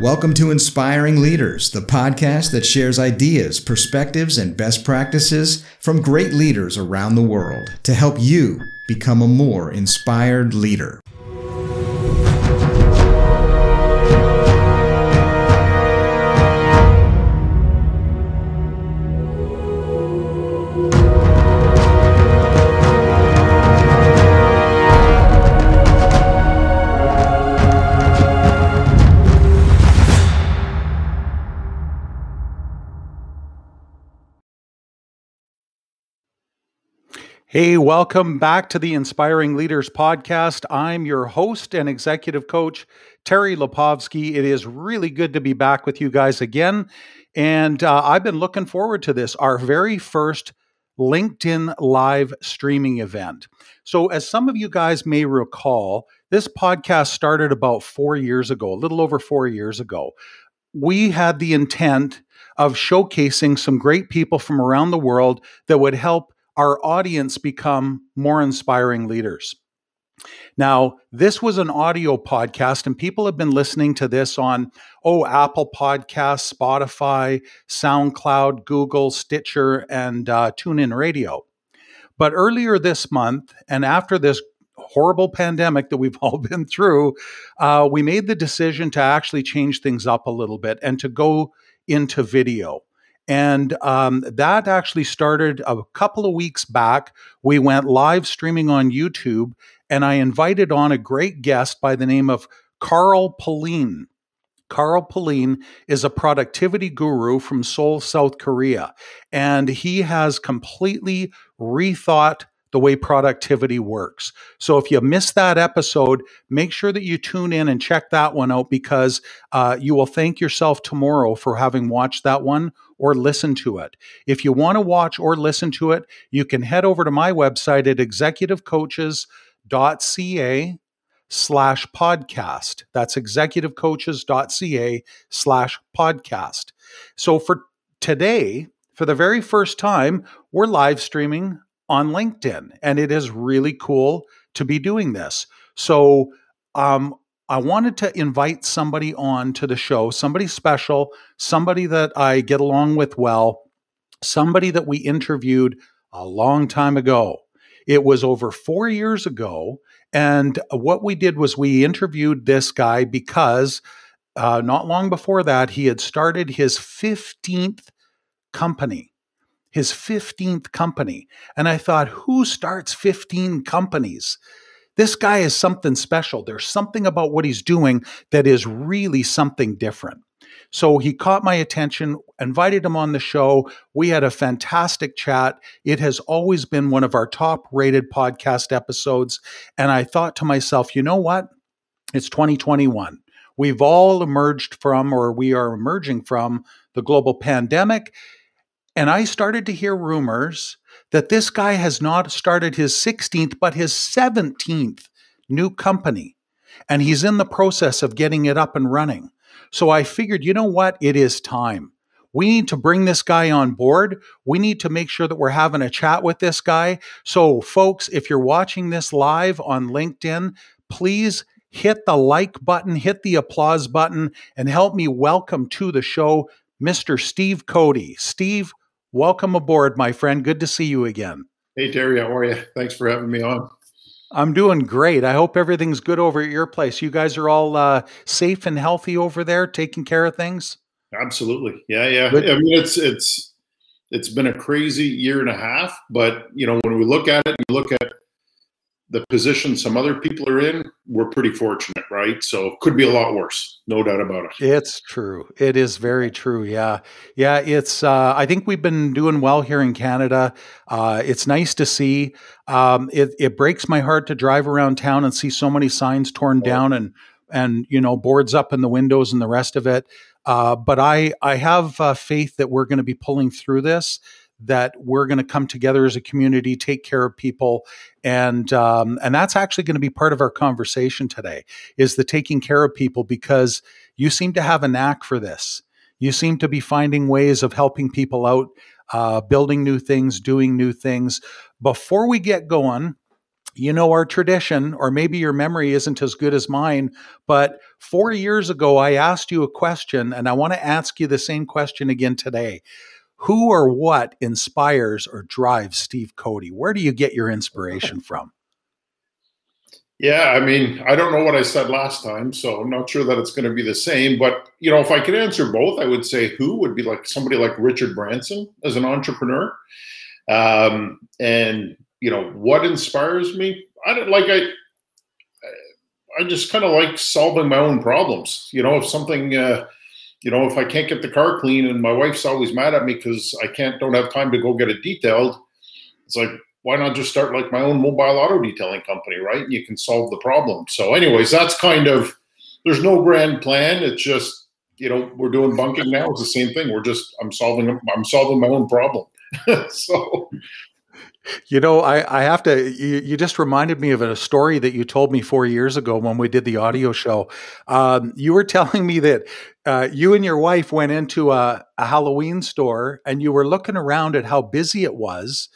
Welcome to Inspiring Leaders, the podcast that shares ideas, perspectives, and best practices from great leaders around the world to help you become a more inspired leader. Hey, welcome back to the Inspiring Leaders Podcast. I'm your host and executive coach, Terry Lipovski. It is really good to be back with you guys again. And uh, I've been looking forward to this, our very first LinkedIn live streaming event. So, as some of you guys may recall, this podcast started about four years ago, a little over four years ago. We had the intent of showcasing some great people from around the world that would help our audience become more inspiring leaders. Now, this was an audio podcast, and people have been listening to this on, oh, Apple Podcasts, Spotify, SoundCloud, Google, Stitcher, and uh, TuneIn Radio. But earlier this month, and after this horrible pandemic that we've all been through, uh, we made the decision to actually change things up a little bit and to go into video. And um, that actually started a couple of weeks back. We went live streaming on YouTube, and I invited on a great guest by the name of Carl Pullein. Carl Pullein is a productivity guru from Seoul, South Korea, and he has completely rethought the way productivity works. So if you missed that episode, make sure that you tune in and check that one out because uh, you will thank yourself tomorrow for having watched that one or listen to it. If you want to watch or listen to it, you can head over to my website at executivecoaches.ca slash podcast. That's executivecoaches.ca slash podcast. So for today, for the very first time, we're live streaming on LinkedIn, and it is really cool to be doing this. So um, I wanted to invite somebody on to the show, somebody special, somebody that I get along with well, somebody that we interviewed a long time ago. It was over four years ago. And what we did was we interviewed this guy because uh, not long before that, he had started his 15th company. His 15th company. And I thought, who starts 15 companies? This guy is something special. There's something about what he's doing that is really something different. So he caught my attention, invited him on the show. We had a fantastic chat. It has always been one of our top rated podcast episodes. And I thought to myself, you know what? It's 2021. We've all emerged from, or we are emerging from, the global pandemic. And I started to hear rumors that this guy has not started his 16th, but his 17th new company. And he's in the process of getting it up and running. So I figured, you know what? It is time. We need to bring this guy on board. We need to make sure that we're having a chat with this guy. So, folks, if you're watching this live on LinkedIn, please hit the like button, hit the applause button, and help me welcome to the show Mr. Steve Cody. Steve, Welcome aboard, my friend. Good to see you again. Hey, Terry, how are you? Thanks for having me on. I'm doing great. I hope everything's good over at your place. You guys are all uh, safe and healthy over there, taking care of things. Absolutely, yeah, yeah. Good. I mean, it's it's it's been a crazy year and a half, but you know, when we look at it, you look at the position some other people are in, we're pretty fortunate, right? So it could be a lot worse, no doubt about it. It's true. It is very true. Yeah, yeah. It's. Uh, I think we've been doing well here in Canada. Uh, it's nice to see. Um, it it breaks my heart to drive around town and see so many signs torn down and and you know boards up in the windows and the rest of it. Uh, but I I have uh, faith that we're going to be pulling through this that we're going to come together as a community, take care of people, and um, and that's actually going to be part of our conversation today. Is the taking care of people because you seem to have a knack for this. You seem to be finding ways of helping people out, uh, building new things, doing new things. Before we get going, you know our tradition, or maybe your memory isn't as good as mine, but four years ago, I asked you a question, and I want to ask you the same question again today. Who or what inspires or drives Steve Cody? Where do you get your inspiration from? Yeah, I mean, I don't know what I said last time, so I'm not sure that it's going to be the same. But you know, if I could answer both, I would say who would be like somebody like Richard Branson as an entrepreneur, um, and you know what inspires me. I don't like I. I just kind of like solving my own problems. You know, if something, uh, you know, if I can't get the car clean and my wife's always mad at me because I can't, don't have time to go get it detailed. It's like, why not just start like my own mobile auto detailing company, right? You can solve the problem. So, anyways, that's kind of there's no grand plan. It's just you know we're doing bunking now. It's the same thing. We're just I'm solving I'm solving my own problem. so. You know, I, I have to. You, you, just reminded me of a story that you told me four years ago when we did the audio show. Um, you were telling me that uh, you and your wife went into a, a Halloween store and you were looking around at how busy it was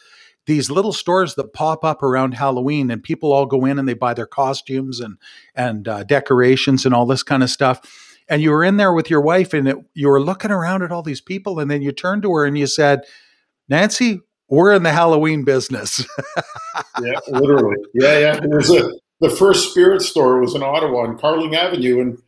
these little stores that pop up around Halloween, and people all go in and they buy their costumes and and uh, decorations and all this kind of stuff. And you were in there with your wife, and it, you were looking around at all these people, and then you turned to her and you said, "Nancy, we're in the Halloween business." yeah, literally. Yeah, yeah. Was a, the first spirit store was in Ottawa on Carling Avenue, and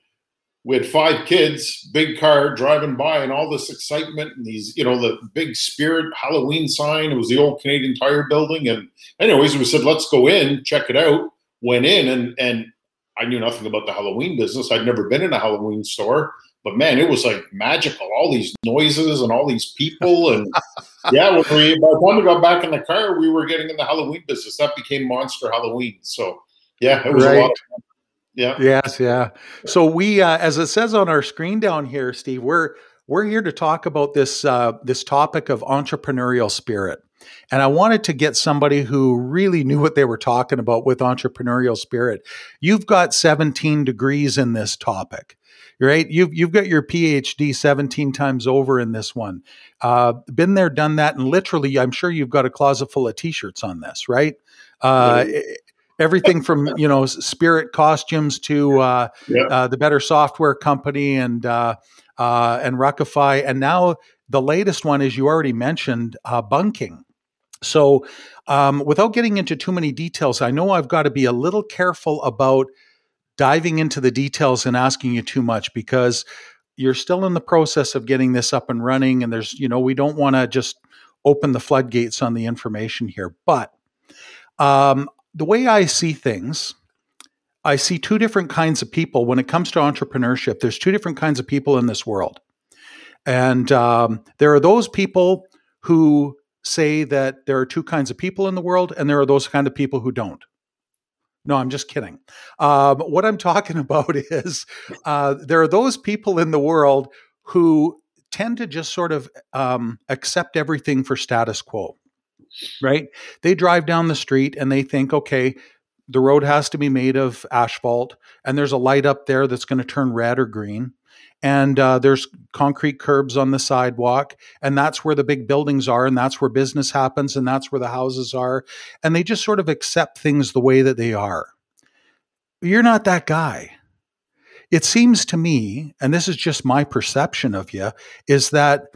we had five kids, big car driving by, and all this excitement and these, you know, the big spirit Halloween sign. It was the old Canadian Tire building. And anyways, we said, let's go in, check it out. Went in and and I knew nothing about the Halloween business. I'd never been in a Halloween store, but man, it was like magical. All these noises and all these people, and yeah, when we by the time we got back in the car, we were getting in the Halloween business. That became Monster Halloween. So yeah, it was right. a lot of fun. Yeah. Yes. Yeah. So we, uh, as it says on our screen down here, Steve, we're we're here to talk about this uh, this topic of entrepreneurial spirit, and I wanted to get somebody who really knew what they were talking about with entrepreneurial spirit. You've got 17 degrees in this topic right? You've you've got your PhD 17 times over in this one. Uh, been there, done that, and literally, I'm sure you've got a closet full of T-shirts on this, right? Uh, everything from you know spirit costumes to uh, yeah. uh, the better software company and uh, uh, and Ruckify, and now the latest one is you already mentioned uh, bunking. So, um, without getting into too many details, I know I've got to be a little careful about diving into the details and asking you too much because you're still in the process of getting this up and running, and there's you know we don't want to just open the floodgates on the information here, but um, the way I see things, I see two different kinds of people when it comes to entrepreneurship. There's two different kinds of people in this world. And um, there are those people who say that there are two kinds of people in the world, and there are those kind of people who don't. No, I'm just kidding. Um, what I'm talking about is uh, there are those people in the world who tend to just sort of um, accept everything for status quo right? They drive down the street and they think, okay, the road has to be made of asphalt, and there's a light up there that's going to turn red or green. And uh, there's concrete curbs on the sidewalk, and that's where the big buildings are, and that's where business happens, and that's where the houses are. And they just sort of accept things the way that they are. You're not that guy. It seems to me, and this is just my perception of you, is that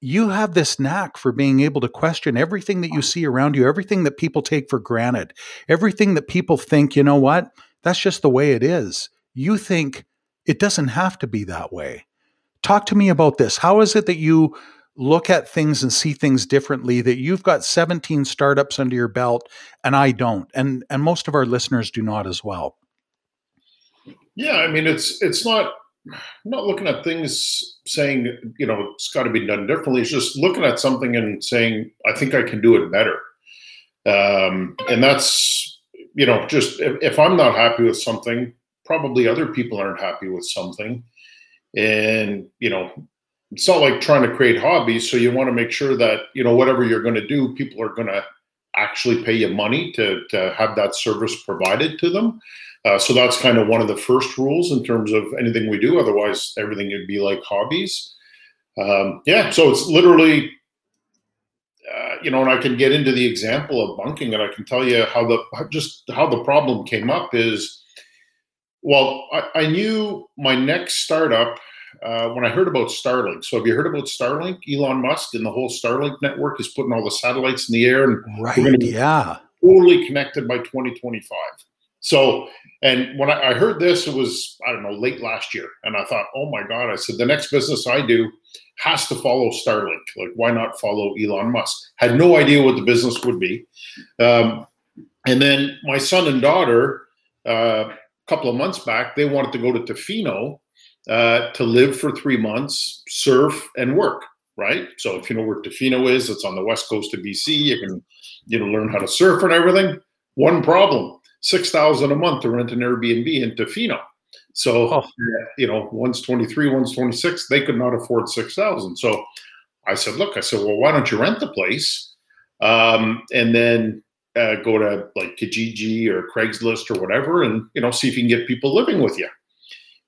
you have this knack for being able to question everything that you see around you, everything that people take for granted, everything that people think, you know what, that's just the way it is. You think it doesn't have to be that way. Talk to me about this. How is it that you look at things and see things differently that you've got 17 startups under your belt and I don't and and most of our listeners do not as well. Yeah, I mean it's it's not not looking at things saying, you know, it's got to be done differently. It's just looking at something and saying, I think I can do it better. Um, and that's, you know, just if, if, I'm not happy with something, probably other people aren't happy with something. And, you know, it's not like trying to create hobbies. So you want to make sure that, you know, whatever you're going to do, people are going to actually pay you money to, to have that service provided to them. Uh, so that's kind of one of the first rules in terms of anything we do. Otherwise, everything would be like hobbies. Um, yeah, so it's literally uh, you know, and I can get into the example of bunking, and I can tell you how the just how the problem came up is. Well, I, I knew my next startup uh, when I heard about Starlink. So, have you heard about Starlink? Elon Musk and the whole Starlink network is putting all the satellites in the air, and right, we're going to be yeah, totally connected by 2025. So, and when I, I heard this, it was I don't know late last year, and I thought, oh my god! I said the next business I do has to follow Starlink. Like, why not follow Elon Musk? Had no idea what the business would be. Um, and then my son and daughter, uh, couple of months back, they wanted to go to Tofino uh, to live for three months, surf, and work. Right. So if you know where Tofino is, it's on the west coast of BC. You can, you know, learn how to surf and everything. One problem: six thousand a month to rent an Airbnb in Tofino. So, oh. you know, one's 23, one's 26. They could not afford 6,000. So I said, look, I said, well, why don't you rent the place um, and then uh, go to like Kijiji or Craigslist or whatever and, you know, see if you can get people living with you.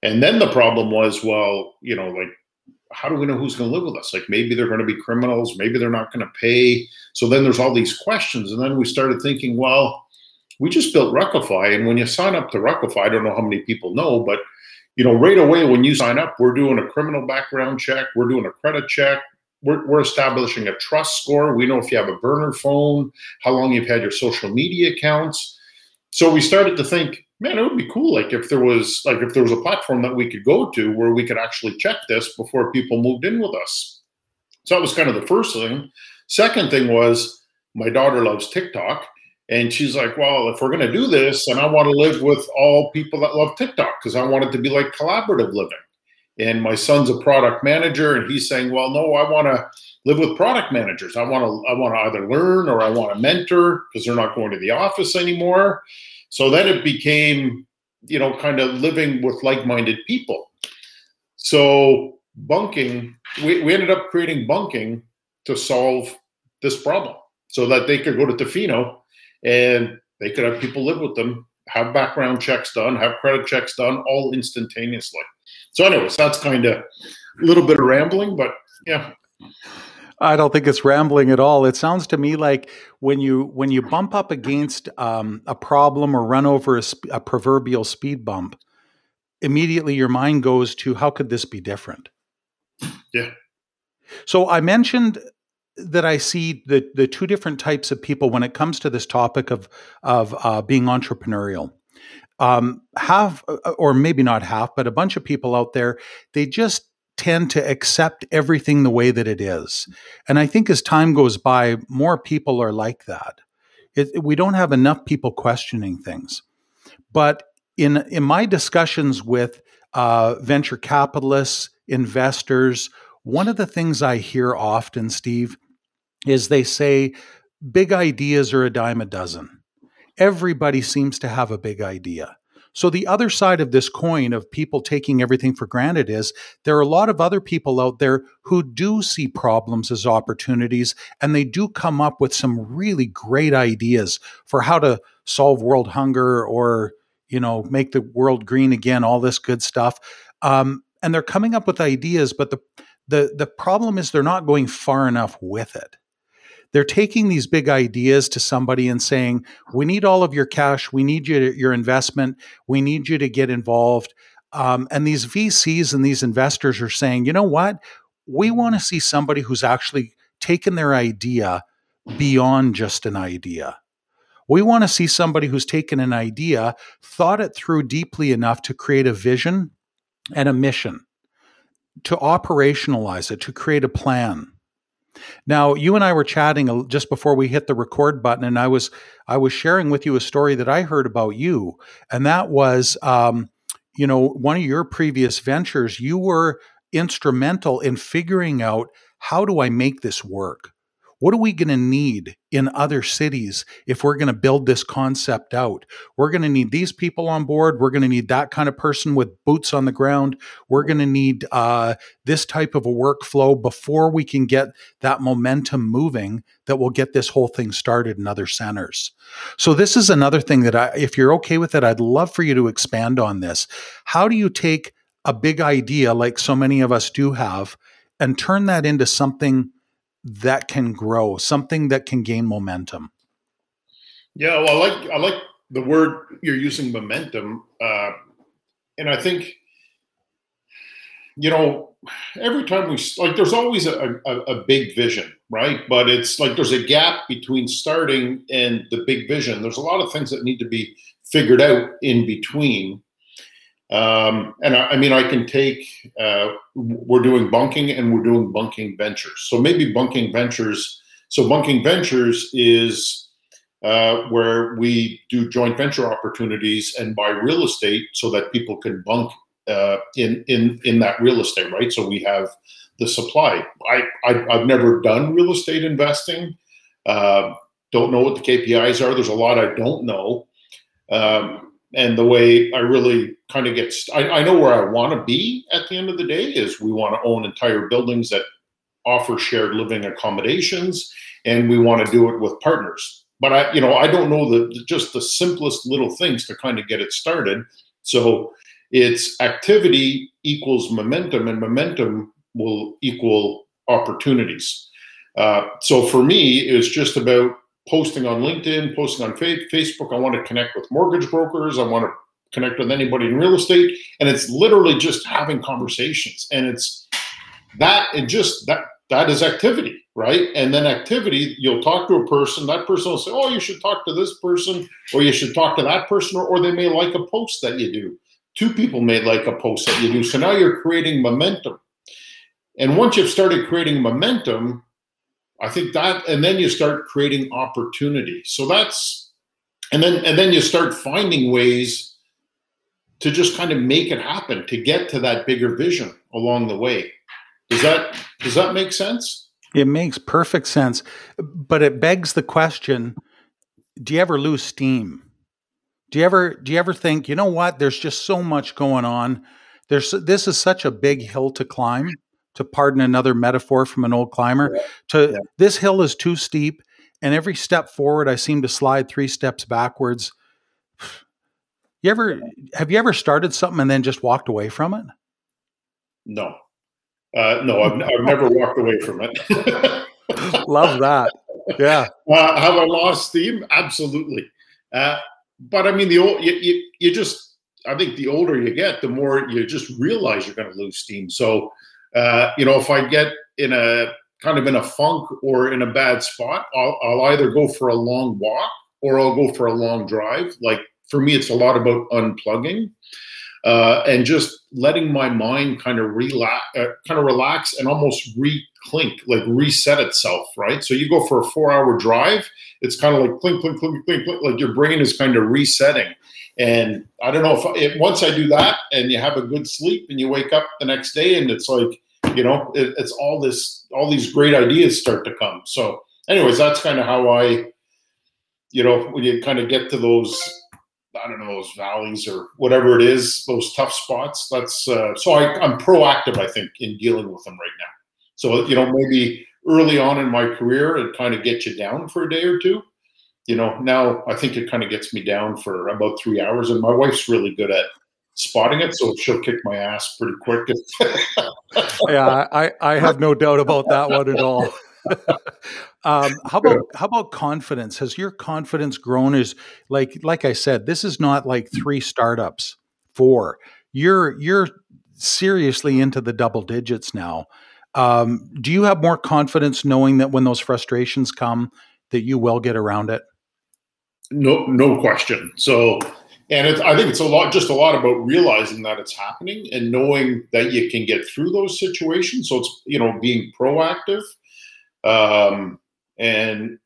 And then the problem was, well, you know, like, how do we know who's going to live with us? Like maybe they're going to be criminals, maybe they're not going to pay. So then there's all these questions. And then we started thinking, well, we just built Ruckify, and when you sign up to Ruckify, I don't know how many people know, but you know, right away when you sign up, we're doing a criminal background check, we're doing a credit check, we're, we're establishing a trust score. We know if you have a burner phone, how long you've had your social media accounts. So we started to think, man, it would be cool, like if there was like if there was a platform that we could go to where we could actually check this before people moved in with us. So that was kind of the first thing. Second thing was my daughter loves TikTok. And she's like, well, if we're going to do this, and I want to live with all people that love TikTok because I want it to be like collaborative living. And my son's a product manager, and he's saying, well, no, I want to live with product managers. I want to, I want to either learn or I want to mentor because they're not going to the office anymore. So then it became, you know, kind of living with like-minded people. So bunking, we, we ended up creating bunking to solve this problem so that they could go to Tofino and they could have people live with them, have background checks done, have credit checks done, all instantaneously. So, anyways, that's kind of a little bit of rambling, but yeah. I don't think it's rambling at all. It sounds to me like when you when you bump up against um, a problem or run over a, sp- a proverbial speed bump, immediately your mind goes to how could this be different? Yeah. So I mentioned that I see the the two different types of people when it comes to this topic of of uh, being entrepreneurial. Um, have uh, or maybe not half, but a bunch of people out there they just tend to accept everything the way that it is, and I think as time goes by, more people are like that. It, we don't have enough people questioning things, but in in my discussions with uh, venture capitalists, investors, one of the things I hear often, Steve, is they say big ideas are a dime a dozen. Everybody seems to have a big idea. So, the other side of this coin of people taking everything for granted is there are a lot of other people out there who do see problems as opportunities and they do come up with some really great ideas for how to solve world hunger or, you know, make the world green again, all this good stuff. Um, and they're coming up with ideas, but the, the, the problem is they're not going far enough with it. They're taking these big ideas to somebody and saying, "We need all of your cash. We need you to, your investment. We need you to get involved." Um, and these VCs and these investors are saying, "You know what? We want to see somebody who's actually taken their idea beyond just an idea." We want to see somebody who's taken an idea, thought it through deeply enough to create a vision and a mission, to operationalize it, to create a plan. Now, you and I were chatting just before we hit the record button, and I was I was sharing with you a story that I heard about you, and that was, um, you know, one of your previous ventures. You were instrumental in figuring out how do I make this work. What are we going to need in other cities if we're going to build this concept out? We're going to need these people on board. We're going to need that kind of person with boots on the ground. We're going to need uh, this type of a workflow before we can get that momentum moving that will get this whole thing started in other centers. So, this is another thing that I, if you're okay with it, I'd love for you to expand on this. How do you take a big idea like so many of us do have and turn that into something? That can grow, something that can gain momentum? Yeah, well, I like I like the word you're using, momentum, uh, and I think you know every time we like, there's always a, a, a big vision, right? But it's like there's a gap between starting and the big vision. There's a lot of things that need to be figured out in between. Um, and I, I, mean, I can take, uh, we're doing bunking and we're doing bunking ventures. So maybe bunking ventures. So bunking ventures is uh, where we do joint venture opportunities and buy real estate so that people can bunk uh, in in in that real estate, right? So we have the supply. I, I have never done real estate investing. Uh, don't know what the KPIs are. There's a lot I don't know. Um, and the way I really kind of get, I, I know where I want to be at the end of the day is we want to own entire buildings that offer shared living accommodations, and we want to do it with partners. But I, you know, I don't know the just the simplest little things to kind of get it started. So it's activity equals momentum, and momentum will equal opportunities. Uh, so for me, it's just about posting on LinkedIn, posting on Facebook. I want to connect with mortgage brokers. I want to connect with anybody in real estate. And it's literally just having conversations. And it's that and just that that is activity, right? And then activity, you'll talk to a person, that person will say, Oh, you should talk to this person, or you should talk to that person, or, or they may like a post that you do. Two people may like a post that you do. So now you're creating momentum. And once you've started creating momentum, I think that, and then you start creating opportunity. So that's, and then and then you start finding ways to just kind of make it happen to get to that bigger vision along the way. Does that does that make sense? It makes perfect sense, but it begs the question: Do you ever lose steam? Do you ever do you ever think, you know what? There's just so much going on. There's this is such a big hill to climb to pardon another metaphor from an old climber yeah. to yeah. this hill is too steep and every step forward i seem to slide three steps backwards. You ever have you ever started something and then just walked away from it? No. Uh, no I've, I've never walked away from it. Love that. Yeah. Uh, have i lost steam? Absolutely. Uh, but i mean the old you, you, you just i think the older you get the more you just realize you're going to lose steam. So uh, you know, if I get in a kind of in a funk or in a bad spot, I'll, I'll either go for a long walk or I'll go for a long drive. Like for me, it's a lot about unplugging uh, and just letting my mind kind of relax, uh, kind of relax and almost re-clink, like reset itself, right? So you go for a four-hour drive, it's kind of like clink, clink, clink, clink, clink, like your brain is kind of resetting. And I don't know if, once I do that and you have a good sleep and you wake up the next day and it's like you know it, it's all this all these great ideas start to come so anyways that's kind of how i you know when you kind of get to those i don't know those valleys or whatever it is those tough spots that's uh, so I, i'm proactive i think in dealing with them right now so you know maybe early on in my career it kind of gets you down for a day or two you know now i think it kind of gets me down for about three hours and my wife's really good at spotting it, so she'll kick my ass pretty quick. yeah, I, I have no doubt about that one at all. Um, how about how about confidence? Has your confidence grown? Is like like I said, this is not like three startups, four. You're you're seriously into the double digits now. Um, do you have more confidence knowing that when those frustrations come, that you will get around it? No, no question. So and I think it's a lot, just a lot about realizing that it's happening and knowing that you can get through those situations. So it's you know being proactive, um, and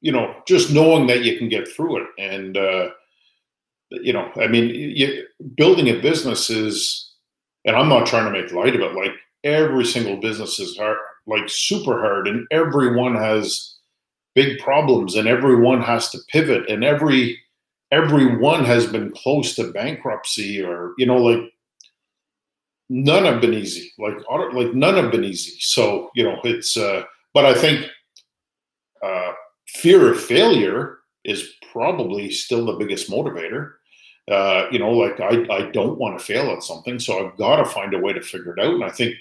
you know just knowing that you can get through it. And uh, you know, I mean, you, building a business is, and I'm not trying to make light of it. Like every single business is hard, like super hard, and everyone has big problems, and everyone has to pivot, and every everyone has been close to bankruptcy or you know like none have been easy. Like like none have been easy. So you know it's uh but i think uh fear of failure is probably still the biggest motivator. Uh you know like i i don't want to fail at something so i've got to find a way to figure it out. And i think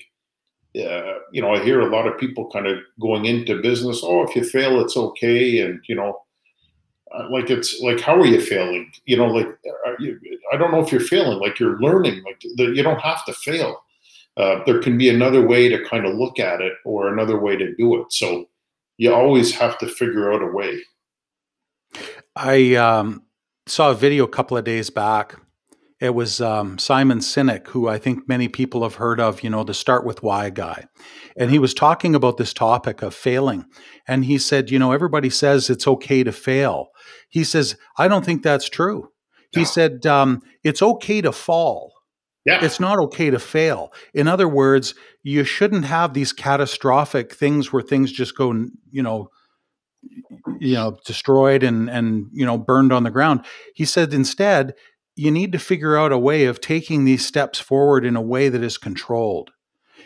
uh, you know, I hear a lot of people kind of going into business. Oh, if you fail, it's okay, and you know, uh, like it's like how are you failing? You know, like you, I don't know if you're failing. Like you're learning. Like the, you don't have to fail. Uh, there can be another way to kind of look at it, or another way to do it. So you always have to figure out a way. I um, saw a video a couple of days back it was um, Simon Sinek, who I think many people have heard of, you know, the start with why guy. And he was talking about this topic of failing. And he said, you know, everybody says it's okay to fail. He says, I don't think that's true. He said, um, it's okay to fall. Yeah. It's not okay to fail. In other words, you shouldn't have these catastrophic things where things just go, you know, you know, destroyed and and you know burned on the ground. He said instead, you need to figure out a way of taking these steps forward in a way that is controlled,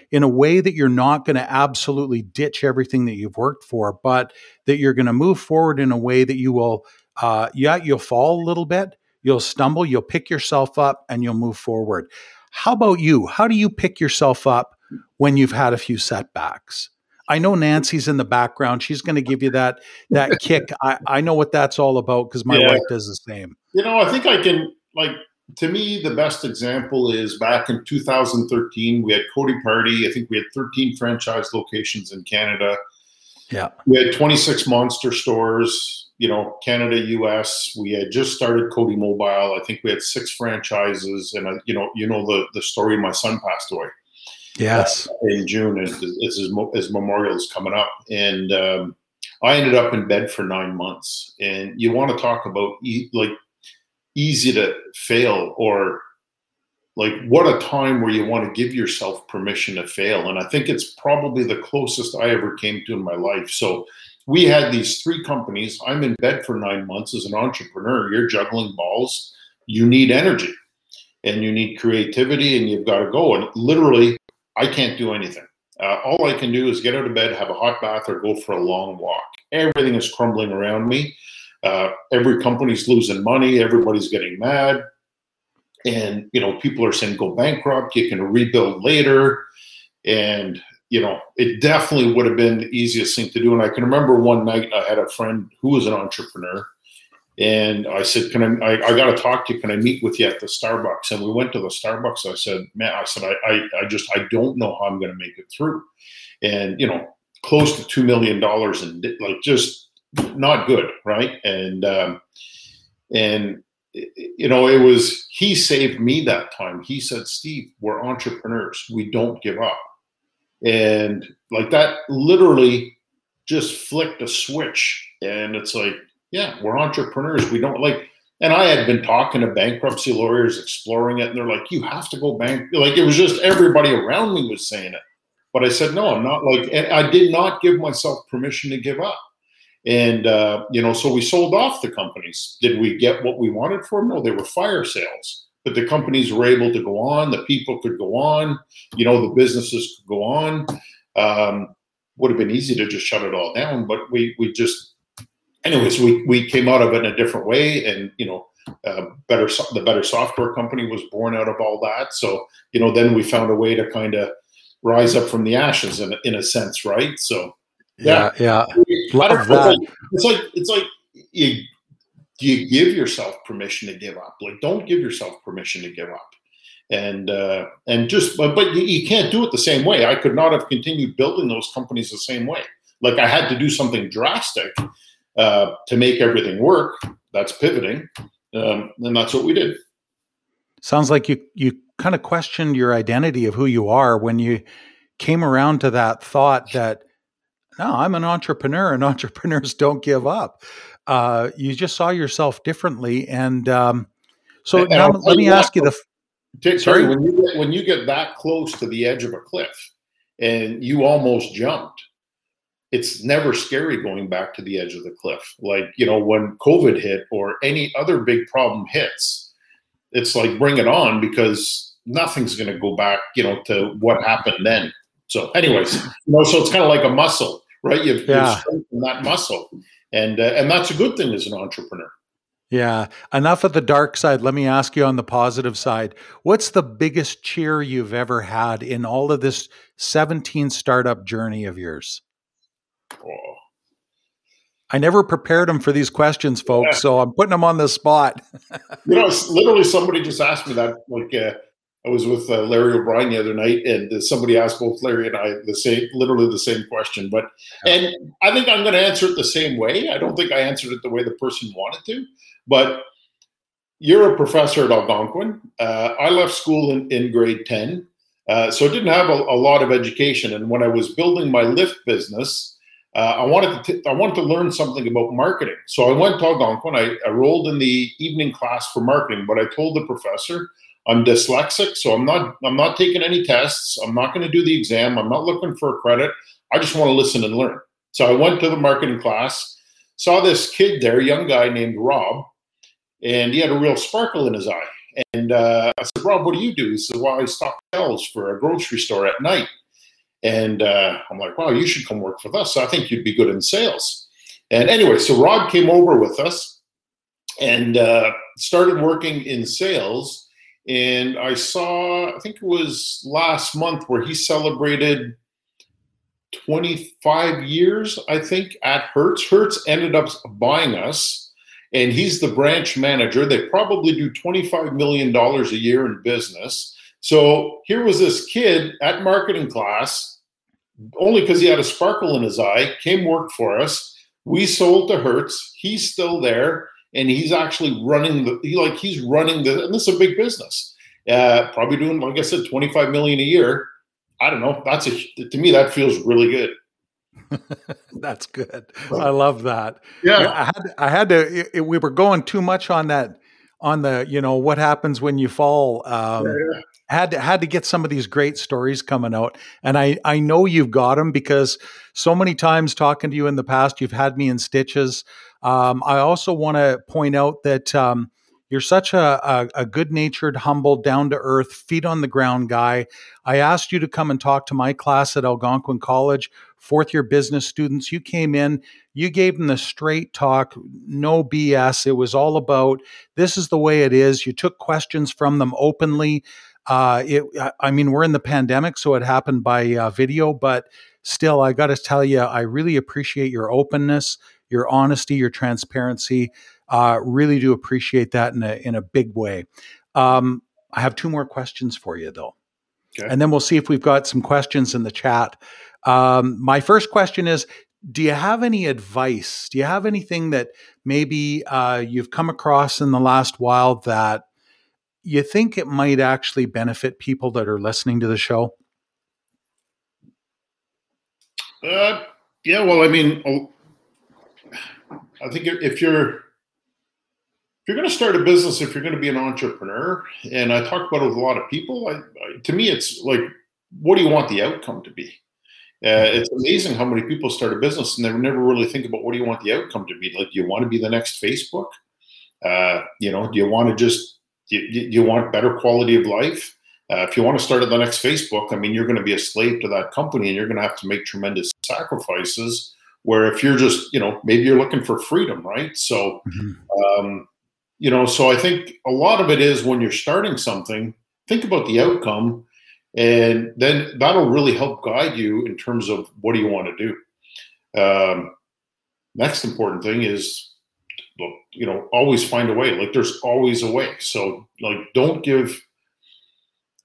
in a way that you're not going to absolutely ditch everything that you've worked for, but that you're going to move forward in a way that you will, uh, yeah, you'll fall a little bit, you'll stumble, you'll pick yourself up, and you'll move forward. How about you? How do you pick yourself up when you've had a few setbacks? I know Nancy's in the background. She's going to give you that that kick. I, I know what that's all about because my yeah. wife does the same. You know, I think I can like to me, the best example is back in 2013. We had Cody Party. I think we had 13 franchise locations in Canada. Yeah. We had 26 monster stores, you know, Canada, US. We had just started Cody Mobile. I think we had six franchises. And, uh, you know, you know the, the story my son passed away. Yes. Uh, in June, and as his, his memorial is coming up. And um, I ended up in bed for nine months. And you want to talk about, like, easy to fail or like what a time where you want to give yourself permission to fail. And i think it's probably the closest i ever came to in my life. So we had these three companies. I'm in bed for nine months as an entrepreneur. You're juggling balls. You need energy and you need creativity and you've got to go. And literally i can't do anything. Uh, all i can do is get out of bed have a hot bath or go for a long walk. Everything is crumbling around me uh, every company's losing money. Everybody's getting mad. And, you know, people are saying go bankrupt. You can rebuild later. And, you know, it definitely would have been the easiest thing to do. And I can remember one night I had a friend who was an entrepreneur. And I said, "Can I? I, I got to talk to you. Can I meet with you at the Starbucks?" And we went to the Starbucks. I said, "Man, I said, I, I, I just, I don't know how I'm going to make it through." And you know, close to two million dollars, and like just not good, right? And um, and you know, it was he saved me that time. He said, "Steve, we're entrepreneurs. We don't give up." And like that, literally, just flicked a switch, and it's like, yeah, we're entrepreneurs. We don't like. And I had been talking to bankruptcy lawyers, exploring it, and they're like, "You have to go bank." Like it was just everybody around me was saying it, but I said, "No, I'm not." Like, and I did not give myself permission to give up. And, uh, you know, so we sold off the companies. Did we get what we wanted for them? No, they were fire sales. But the companies were able to go on, the people could go on, you know, the businesses could go on. Um, would have been easy to just shut it all down, but we, we just, anyways, we, we came out of it in a different way. And, you know, uh, better, the better software company was born out of all that. So, you know, then we found a way to kind of rise up from the ashes in, in a sense, right? So, yeah, yeah. Love that. It's like it's like you you give yourself permission to give up. Like don't give yourself permission to give up. And uh, and just but but you can't do it the same way. I could not have continued building those companies the same way. Like I had to do something drastic uh, to make everything work. That's pivoting, um, and that's what we did. Sounds like you you kind of questioned your identity of who you are when you came around to that thought that no, I'm an entrepreneur, and entrepreneurs don't give up. Uh, you just saw yourself differently, and um, so and now let me ask you the. T- sorry, when you get when you get that close to the edge of a cliff, and you almost jumped, it's never scary going back to the edge of the cliff. Like you know, when COVID hit or any other big problem hits, it's like bring it on because nothing's going to go back, you know, to what happened then. So, anyways, you know, so it's kind of like a muscle, right? You've, yeah. strengthened that muscle, and uh, and that's a good thing as an entrepreneur. Yeah. Enough of the dark side. Let me ask you on the positive side. What's the biggest cheer you've ever had in all of this 17 startup journey of yours? Oh. I never prepared them for these questions, folks. Yeah. So I'm putting them on the spot. you know, literally somebody just asked me that. Like, uh, I was with uh, Larry O'Brien the other night, and somebody asked both Larry and I the same, literally the same question. But and I think I'm going to answer it the same way. I don't think I answered it the way the person wanted to. But you're a professor at Algonquin. Uh, I left school in, in grade ten, uh, so I didn't have a, a, lot of education. And when I was building my lift business, uh, I wanted to t- I wanted to learn something about marketing. So I went to Algonquin. I, I enrolled in the evening class for marketing, but I told the professor I'm dyslexic, so I'm not I'm not taking any tests. I'm not going to do the exam. I'm not looking for a credit. I just want to listen and learn. So I went to the marketing class, saw this kid there, young guy named Rob, and he had a real sparkle in his eye. And uh, I said, Rob, what do you do? He said, Well, I stock shelves for a grocery store at night. And uh, I'm like, Wow, you should come work with us. I think you'd be good in sales. And anyway, so Rob came over with us and uh, started working in sales and I saw, I think it was last month, where he celebrated 25 years, I think, at Hertz. Hertz ended up buying us, and he's the branch manager. They probably do $25 million a year in business. So here was this kid at marketing class, only because he had a sparkle in his eye, came work for us. We sold to Hertz. He's still there and he's actually running the he like he's running the and this is a big business. Uh, probably doing like I said, twenty five million a year. I don't know. That's a to me that feels really good. That's good. I love that. Yeah, I had I had to. It, it, we were going too much on that on the you know what happens when you fall. Um, yeah. Had to had to get some of these great stories coming out, and I I know you've got them because so many times talking to you in the past, you've had me in stitches. Um, I also want to point out that um, you're such a, a, a good natured, humble, down to earth, feet on the ground guy. I asked you to come and talk to my class at Algonquin College, fourth year business students. You came in, you gave them the straight talk, no BS. It was all about this is the way it is. You took questions from them openly. Uh, it, I mean, we're in the pandemic, so it happened by uh, video, but still, I got to tell you, I really appreciate your openness your honesty, your transparency. Uh, really do appreciate that in a in a big way. Um, I have two more questions for you though, okay. and then we'll see if we've got some questions in the chat. Um, my first question is: Do you have any advice? Do you have anything that maybe uh, you've come across in the last while that you think it might actually benefit people that are listening to the show? Uh, yeah, well, I mean, I think if you're if you're going to start a business, if you're going to be an entrepreneur, and I talk about it with a lot of people, I, I, to me, it's like, what do you want the outcome to be? Uh, it's amazing how many people start a business and they never really think about what do you want the outcome to be. Like, do you want to be the next Facebook? Uh, you know, do you want to just do you, do you want better quality of life? Uh, if you want to start at the next Facebook, I mean, you're going to be a slave to that company, and you're going to have to make tremendous sacrifices where if you're just you know maybe you're looking for freedom right? So mm-hmm. um, you know so i think a lot of it is when you're starting something think about the outcome and then that'll really help guide you in terms of what do you want to do. Um, next important thing is look you know always find a way like there's always a way. So like don't give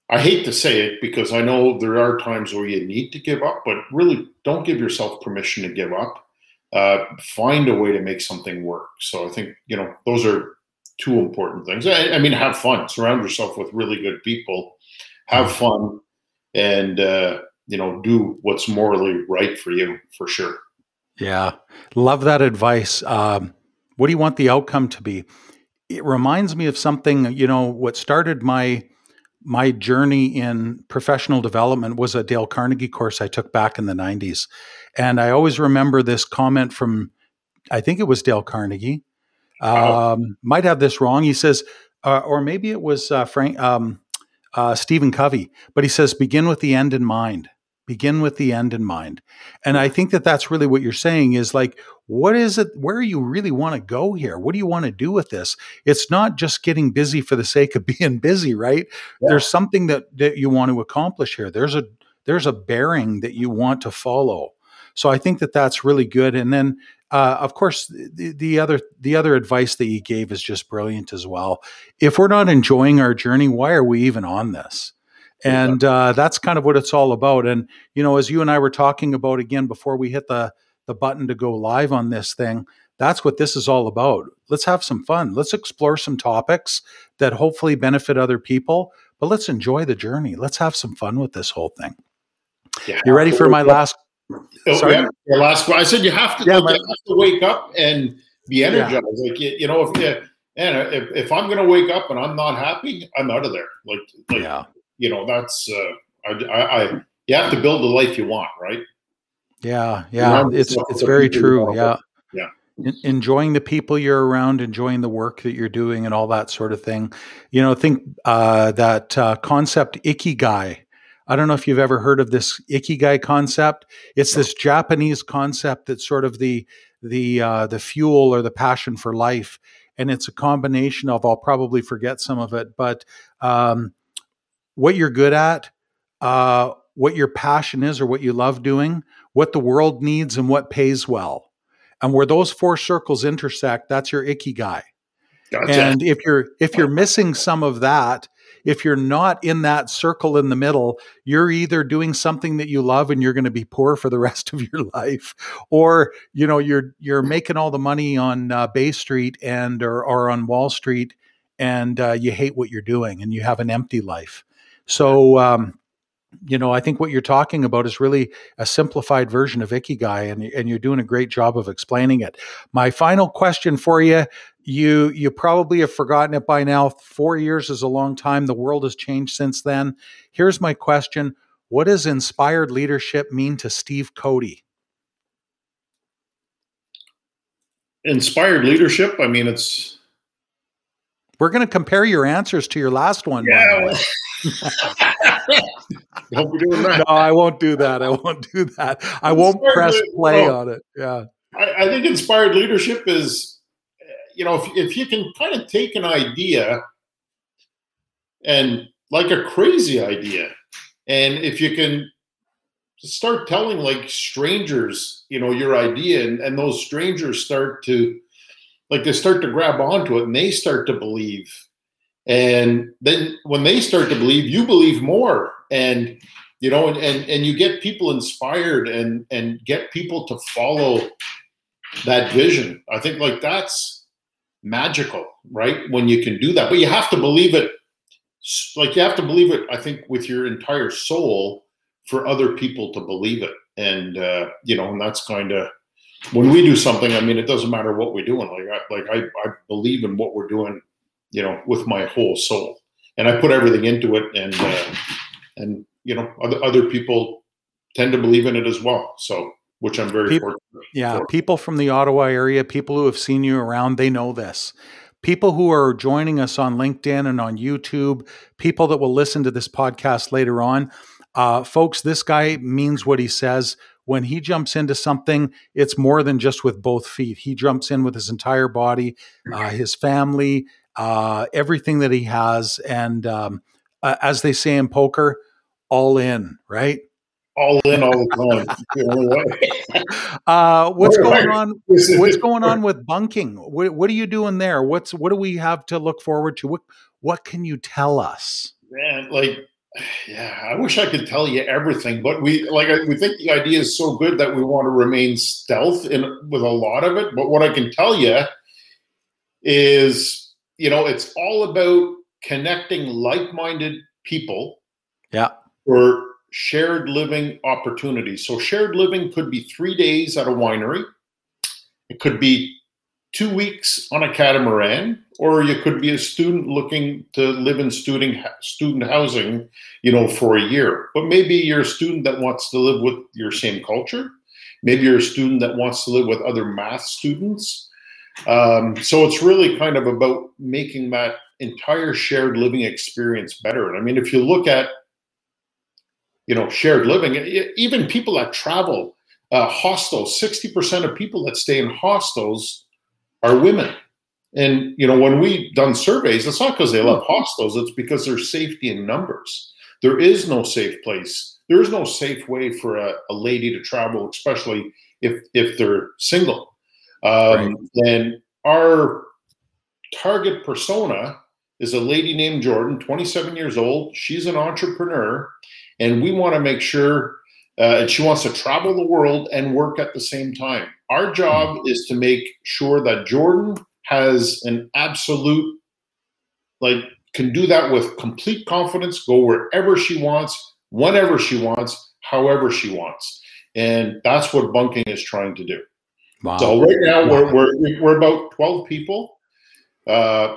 I hate to say it because I know there are times where you need to give up, but really don't give yourself permission to give up. Uh, find a way to make something work. So I think, you know, those are two important things. I, I mean, have fun, surround yourself with really good people, have fun, and, uh, you know, do what's morally right for you for sure. Yeah. Love that advice. Um, what do you want the outcome to be? It reminds me of something, you know, what started my my journey in professional development was a Dale Carnegie course I took back in the 90s. And I always remember this comment from, I think it was Dale Carnegie. Um, Might have this wrong. He says, uh, or maybe it was uh, Frank, um, uh, Stephen Covey, but he says, begin with the end in mind. Begin with the end in mind. And I think that that's really what you're saying is like, what is it where you really want to go here? What do you want to do with this? It's not just getting busy for the sake of being busy right? Yeah. there's something that that you want to accomplish here. There's a there's a bearing that you want to follow. So i think that that's really good. And then uh, of course the, the other the other advice that you gave is just brilliant as well. If we're not enjoying our journey why are we even on this? And uh, that's kind of what it's all about. And you know as you and i were talking about again before we hit the the button to go live on this thing. That's what this is all about. Let's have some fun. Let's explore some topics that hopefully benefit other people, but let's enjoy the journey. Let's have some fun with this whole thing. Yeah. You ready for my last? Oh, Sorry, yeah, your last. I said you have to. Yeah, like, you have to wake up and be energized. Yeah. Like you, you know, if you, and if, if I'm going to wake up and I'm not happy, I'm out of there. Like, like yeah. you know, that's uh, I, I, I you have to build the life you want, right? Yeah, yeah, it's it's very true. Yeah, yeah. enjoying the people you're around, enjoying the work that you're doing, and all that sort of thing. You know, think uh, that uh, concept ikigai. I don't know if you've ever heard of this ikigai concept. It's this Japanese concept that's sort of the the uh, the fuel or the passion for life, and it's a combination of. I'll probably forget some of it, but um, what you're good at, uh, what your passion is, or what you love doing, what the world needs and what pays well. And where those four circles intersect, that's your ikigai. Gotcha. And if you're if you're missing some of that, if you're not in that circle in the middle, you're either doing something that you love and you're going to be poor for the rest of your life, or you know you're you're making all the money on uh, Bay Street and or, or on Wall Street, and uh, you hate what you're doing and you have an empty life. So um, you know, I think what you're talking about is really a simplified version of Ikigai, and, and you're doing a great job of explaining it. My final question for you you you probably have forgotten it by now. Four years is a long time. The world has changed since then. Here's my question: What does inspired leadership mean to Steve Cody? Inspired leadership. I mean, it's. We're going to compare your answers to your last one. Yeah. hope you're doing that. No, I won't do that. I won't do that. I won't press play on it. Yeah. I, I, think inspired leadership is, you know, if, if you can kind of take an idea and like a crazy idea, and if you can start telling like strangers, you know, your idea, and, and those strangers start to, like, they start to grab onto it and they start to believe and then when they start to believe you believe more. And you know and, and and you get people inspired and and get people to follow that vision. I think like that's magical right? When you can do that. But you have to believe it like you have to believe it i think with your entire soul for other people to believe it. And uh you know and that's kind of when we do something i mean it doesn't matter what we're doing like i like i, I believe in what we're doing you know, with my whole soul. And I put everything into it, and uh, and you know, other other people tend to believe in it as well. So, which I'm very people, fortunate. Yeah, for. people from the Ottawa area, people who have seen you around, they know this. People who are joining us on LinkedIn and on YouTube, people that will listen to this podcast later on, uh, folks, this guy means what he says when he jumps into something, it's more than just with both feet. He jumps in with his entire body, uh, his family, uh, everything that he has, and um, uh, as they say in poker, all in, right? All in, all the time. uh, what's going on? What's going on with bunking? What, what, are you doing there? What's what do we have to look forward to? What what can you tell us? Man, like yeah, I wish I could tell you everything, but we like we think the idea is so good that we want to remain stealth in with a lot of it. But what I can tell you is you know, it's all about connecting like-minded people. Yeah. For shared living opportunities. So shared living could be three days at a winery. It could be two weeks on a catamaran, or you could be a student looking to live in student student housing, you know, for a year. But maybe you're a student that wants to live with your same culture. Maybe you're a student that wants to live with other math students. Um, so it's really kind of about making that entire shared living experience better. I mean, if you look at, you know, shared living, even people that travel, uh, hostels. Sixty percent of people that stay in hostels are women. And you know, when we've done surveys, it's not because they love hostels; it's because there's safety in numbers. There is no safe place. There is no safe way for a, a lady to travel, especially if if they're single. Um, right. And our target persona is a lady named Jordan, 27 years old. She's an entrepreneur, and we want to make sure. Uh, and she wants to travel the world and work at the same time. Our job mm-hmm. is to make sure that Jordan has an absolute, like, can do that with complete confidence, go wherever she wants, whenever she wants, however she wants. And that's what bunking is trying to do. Wow. So right now we're, we're, we're about 12 people. Uh,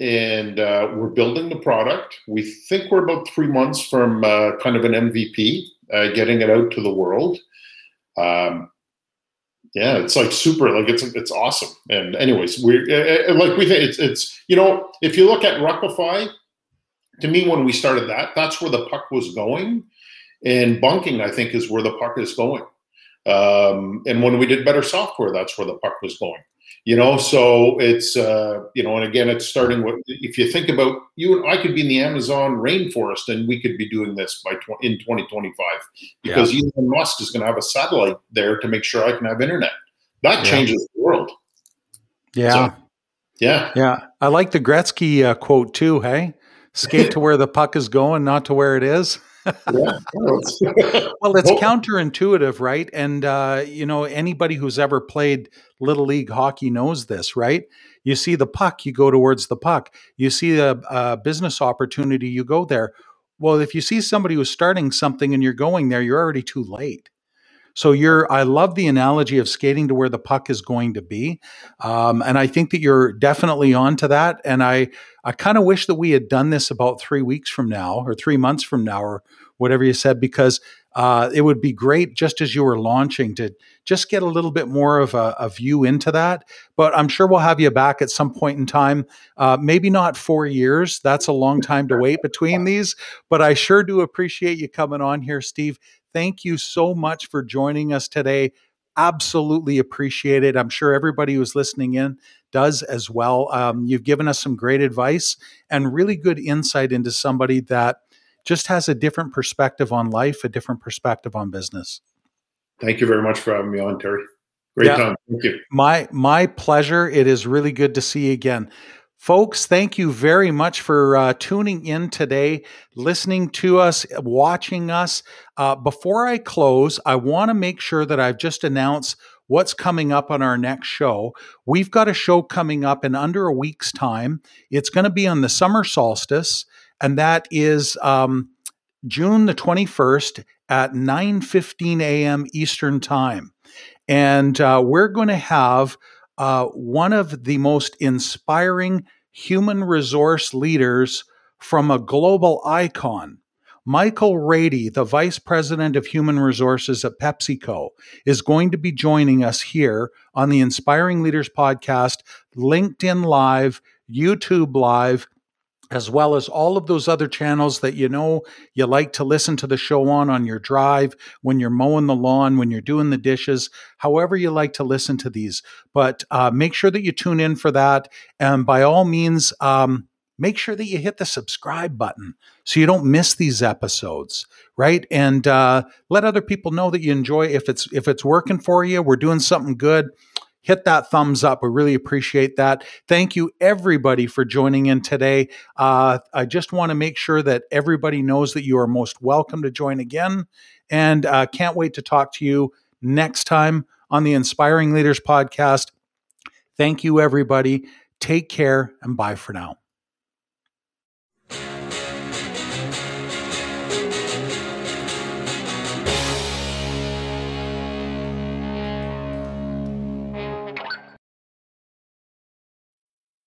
and uh, we're building the product. We think we're about three months from uh, kind of an MVP, uh, getting it out to the world. Um, yeah, it's like super, like it's it's awesome. And anyways, we uh, uh, like we think it's it's you know if you look at Ruckify, to me when we started that, that's where the puck was going, and bunking I think is where the puck is going. Um, and when we did better software, that's where the puck was going you know? So it's uh, you know and again it's starting with if you think about you and i could be in the amazon rainforest and we could be doing this by tw- in 2025 because yeah. elon musk is going to have a satellite there to make sure i can have internet. That yeah. changes the world. Yeah. So, yeah. Yeah. I like the gretzky uh, quote too hey? Skate to where the puck is going not to where it is well, it's counterintuitive, right? And uh, you know, anybody who's ever played little league hockey knows this, right? You see the puck, you go towards the puck. You see a, a business opportunity, you go there. Well, if you see somebody who's starting something and you're going there, you're already too late. So you're, I love the analogy of skating to where the puck is going to be, um, and I think that you're definitely on to that. And I, I kind of wish that we had done this about three weeks from now, or three months from now, or whatever you said, because uh, it would be great just as you were launching to just get a little bit more of a, a, view into that. But I'm sure we'll have you back at some point in time. Uh, maybe not four years. That's a long time to wait between these. But I sure do appreciate you coming on here, Steve. Thank you so much for joining us today. Absolutely appreciate it. I'm sure everybody who's listening in does as well. Um, you've given us some great advice and really good insight into somebody that just has a different perspective on life, a different perspective on business. Thank you very much for having me on, Terry. Great yeah, time. Thank you. My my pleasure. It is really good to see you again. Folks, thank you very much for uh, tuning in today, listening to us, watching us. Uh, before I close, I want to make sure that I've just announced what's coming up on our next show. We've got a show coming up in under a week's time. It's going to be on the summer solstice, and that is um, June the 21st at 9:15 a.m. Eastern Time. And uh, we're going to have uh, one of the most inspiring human resource leaders from a global icon. Michael Rady, the Vice President of Human Resources at PepsiCo, is going to be joining us here on the Inspiring Leaders podcast, LinkedIn Live, YouTube Live, as well as all of those other channels that you know you like to listen to the show on on your drive, when you're mowing the lawn, when you're doing the dishes, however you like to listen to these. But uh, make sure that you tune in for that. And by all means, um, make sure that you hit the subscribe button so you don't miss these episodes right and uh, let other people know that you enjoy if it's if it's working for you we're doing something good hit that thumbs up. We really appreciate that. Thank you, everybody, for joining in today. Uh, I just want to make sure that everybody knows that you are most welcome to join again. And uh, can't wait to talk to you next time on the Inspiring Leaders Podcast. Thank you, everybody. Take care and bye for now.